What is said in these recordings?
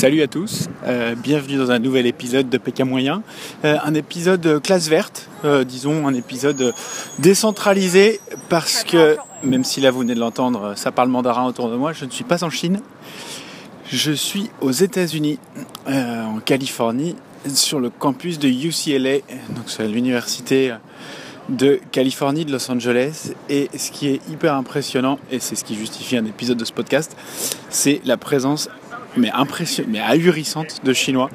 Salut à tous, euh, bienvenue dans un nouvel épisode de PK Moyen. Euh, un épisode classe verte, euh, disons un épisode décentralisé parce que, même si là vous venez de l'entendre, ça parle mandarin autour de moi, je ne suis pas en Chine. Je suis aux États-Unis, en Californie, sur le campus de UCLA, donc c'est l'université de Californie, de Los Angeles. Et ce qui est hyper impressionnant, et c'est ce qui justifie un épisode de ce podcast, c'est la présence mais impressionnante, mais ahurissante de Chinois.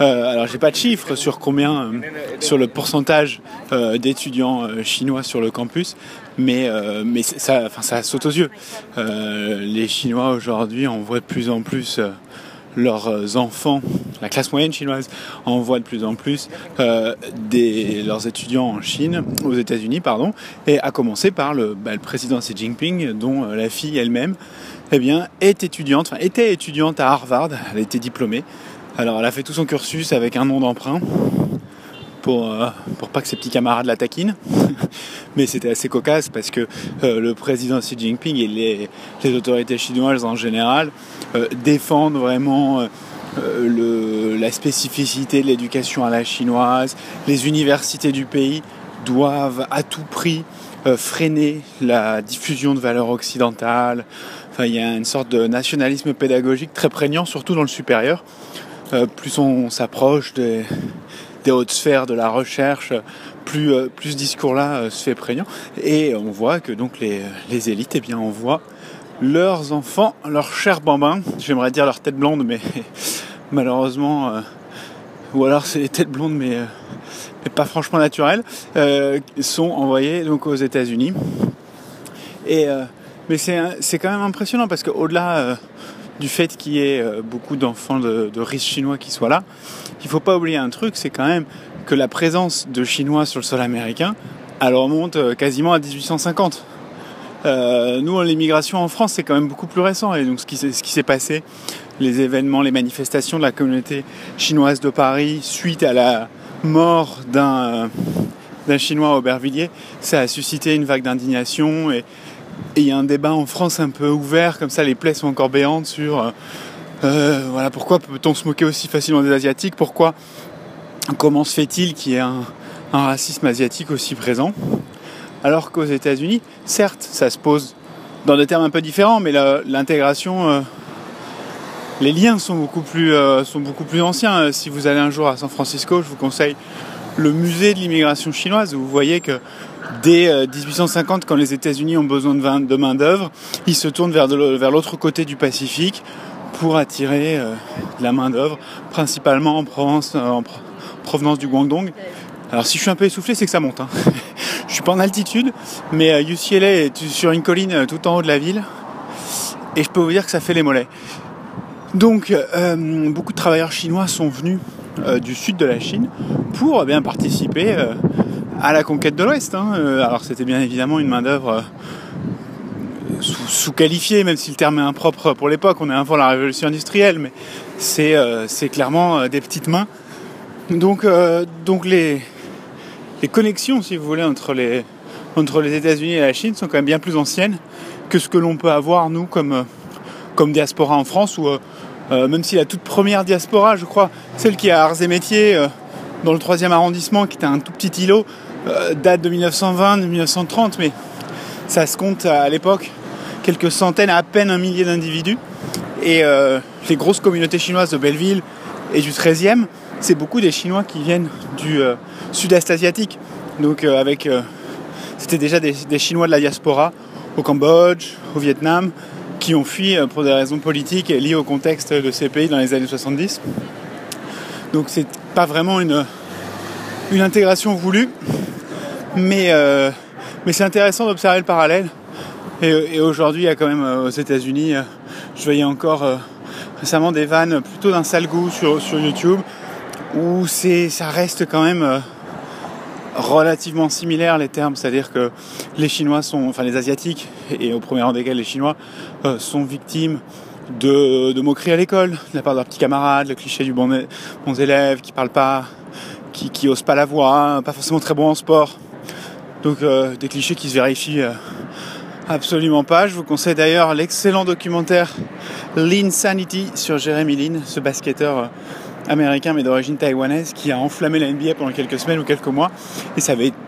Euh, alors j'ai pas de chiffres sur combien, euh, sur le pourcentage euh, d'étudiants euh, chinois sur le campus, mais mais ça, enfin ça saute aux yeux. les Chinois aujourd'hui envoient de plus en plus leurs enfants, la classe moyenne chinoise envoie de plus en plus des, leurs étudiants en Chine, aux États-Unis, pardon, et à commencer par le, bah, président Xi Jinping, dont la fille elle-même eh bien, est étudiante, enfin était étudiante à Harvard, elle été diplômée. Alors elle a fait tout son cursus avec un nom d'emprunt pour, euh, pour pas que ses petits camarades la taquinent. Mais c'était assez cocasse parce que euh, le président Xi Jinping et les, autorités chinoises en général euh, défendent vraiment le, la spécificité de l'éducation à la chinoise. Les universités du pays doivent à tout prix freiner la diffusion de valeurs occidentales, Enfin, il y a une sorte de nationalisme pédagogique très prégnant, surtout dans le supérieur. Euh, plus on s'approche des, hautes sphères de la recherche, plus, euh, ce discours-là euh, se fait prégnant. Et on voit que donc les, élites, eh bien, on voit leurs enfants, leurs chers bambins, j'aimerais dire leur tête blonde, mais malheureusement, ou alors c'est les têtes blondes, mais, mais pas franchement naturelles, sont envoyés donc aux États-Unis. Mais c'est quand même impressionnant parce qu'au-delà euh, du fait qu'il y ait euh, beaucoup d'enfants de, riches chinois qui soient là, il faut pas oublier un truc, c'est quand même que la présence de Chinois sur le sol américain, elle remonte euh, quasiment à 1850. Nous, l'immigration en France, c'est quand même beaucoup plus récent. Et donc, ce qui, s'est passé, les événements, les manifestations de la communauté chinoise de Paris suite à la mort d'un Chinois à Aubervilliers, ça a suscité une vague d'indignation. Et et il y a un débat en France un peu ouvert, comme ça les plaies sont encore béantes sur euh, euh, voilà, pourquoi peut-on se moquer aussi facilement des Asiatiques? Pourquoi Comment se fait-il qu'il y ait un, racisme asiatique aussi présent? Alors qu'aux États-Unis, certes, ça se pose dans des termes un peu différents, mais l'intégration, euh, les liens sont beaucoup, plus, sont beaucoup plus anciens. Si vous allez un jour à San Francisco, je vous conseille le musée de l'immigration chinoise, où vous voyez que dès 1850, euh, quand les États-Unis ont besoin de main-d'œuvre, ils se tournent vers, l'autre côté du Pacifique pour attirer euh, la main-d'œuvre, principalement euh, en provenance du Guangdong. Alors si je suis un peu essoufflé, c'est que ça monte. Hein. je suis pas en altitude, mais UCLA est sur une colline tout en haut de la ville, et je peux vous dire que ça fait les mollets. Donc, beaucoup de travailleurs chinois sont venus du sud de la Chine pour eh bien participer à la conquête de l'Ouest. Hein. Euh, alors c'était bien évidemment une main-d'œuvre euh, sous-qualifiée, même si le terme est impropre pour l'époque, on est avant la révolution industrielle, mais c'est euh, clairement des petites mains. Donc, donc les, les connexions, si vous voulez, entre les, entre les États-Unis et la Chine sont quand même bien plus anciennes que ce que l'on peut avoir, nous, comme, comme diaspora en France, ou même si la toute première diaspora, je crois, celle qui a arts et métiers dans le troisième arrondissement, qui était un tout petit îlot, euh, date de 1920, de 1930, mais ça se compte à l'époque quelques centaines, à peine un millier d'individus. Et euh, les grosses communautés chinoises de Belleville et du 13e, c'est beaucoup des Chinois qui viennent du euh, sud-est asiatique. Donc avec, c'était déjà des, Chinois de la diaspora au Cambodge, au Vietnam, qui ont fui pour des raisons politiques liées au contexte de ces pays dans les années 70. Donc c'est pas vraiment une, une intégration voulue, mais, euh, mais c'est intéressant d'observer le parallèle. Et, aujourd'hui, il y a quand même euh, aux États-Unis, euh, je voyais encore récemment des vannes plutôt d'un sale goût sur, sur YouTube, où ça reste quand même relativement similaire les termes, c'est-à-dire que les Chinois sont, enfin les Asiatiques, et au premier rang desquels les Chinois, sont victimes de, de moqueries à l'école, de la part de leurs petits camarades, le cliché du bon, bon élève qui parle pas, qui, qui pas la voix, pas forcément très bon en sport. Donc euh, des clichés qui se vérifient euh, Absolument pas. Je vous conseille d'ailleurs l'excellent documentaire Sanity sur Jeremy Lin, ce basketteur euh, américain mais d'origine taïwanaise qui a enflammé la NBA pendant quelques semaines ou quelques mois. Et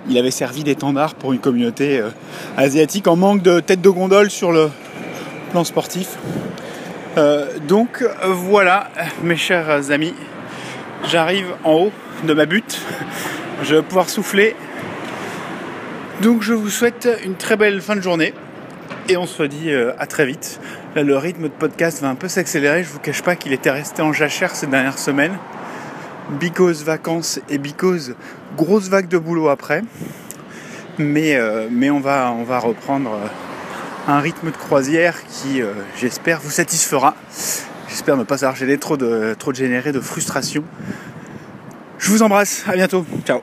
il avait servi d'étendard pour une communauté euh, asiatique en manque de tête de gondole sur le plan sportif. Euh, donc voilà, mes chers amis, j'arrive en haut de ma butte. Je vais pouvoir souffler. Donc je vous souhaite une très belle fin de journée et on se dit euh, à très vite. Là, le rythme de podcast va un peu s'accélérer. Je vous cache pas qu'il était resté en jachère ces dernières semaines. Because vacances et because grosse vague de boulot après. Mais, euh, on, va, reprendre euh, un rythme de croisière qui, j'espère, vous satisfera. J'espère ne pas avoir trop de, trop de générer de frustration. Je vous embrasse, à bientôt, ciao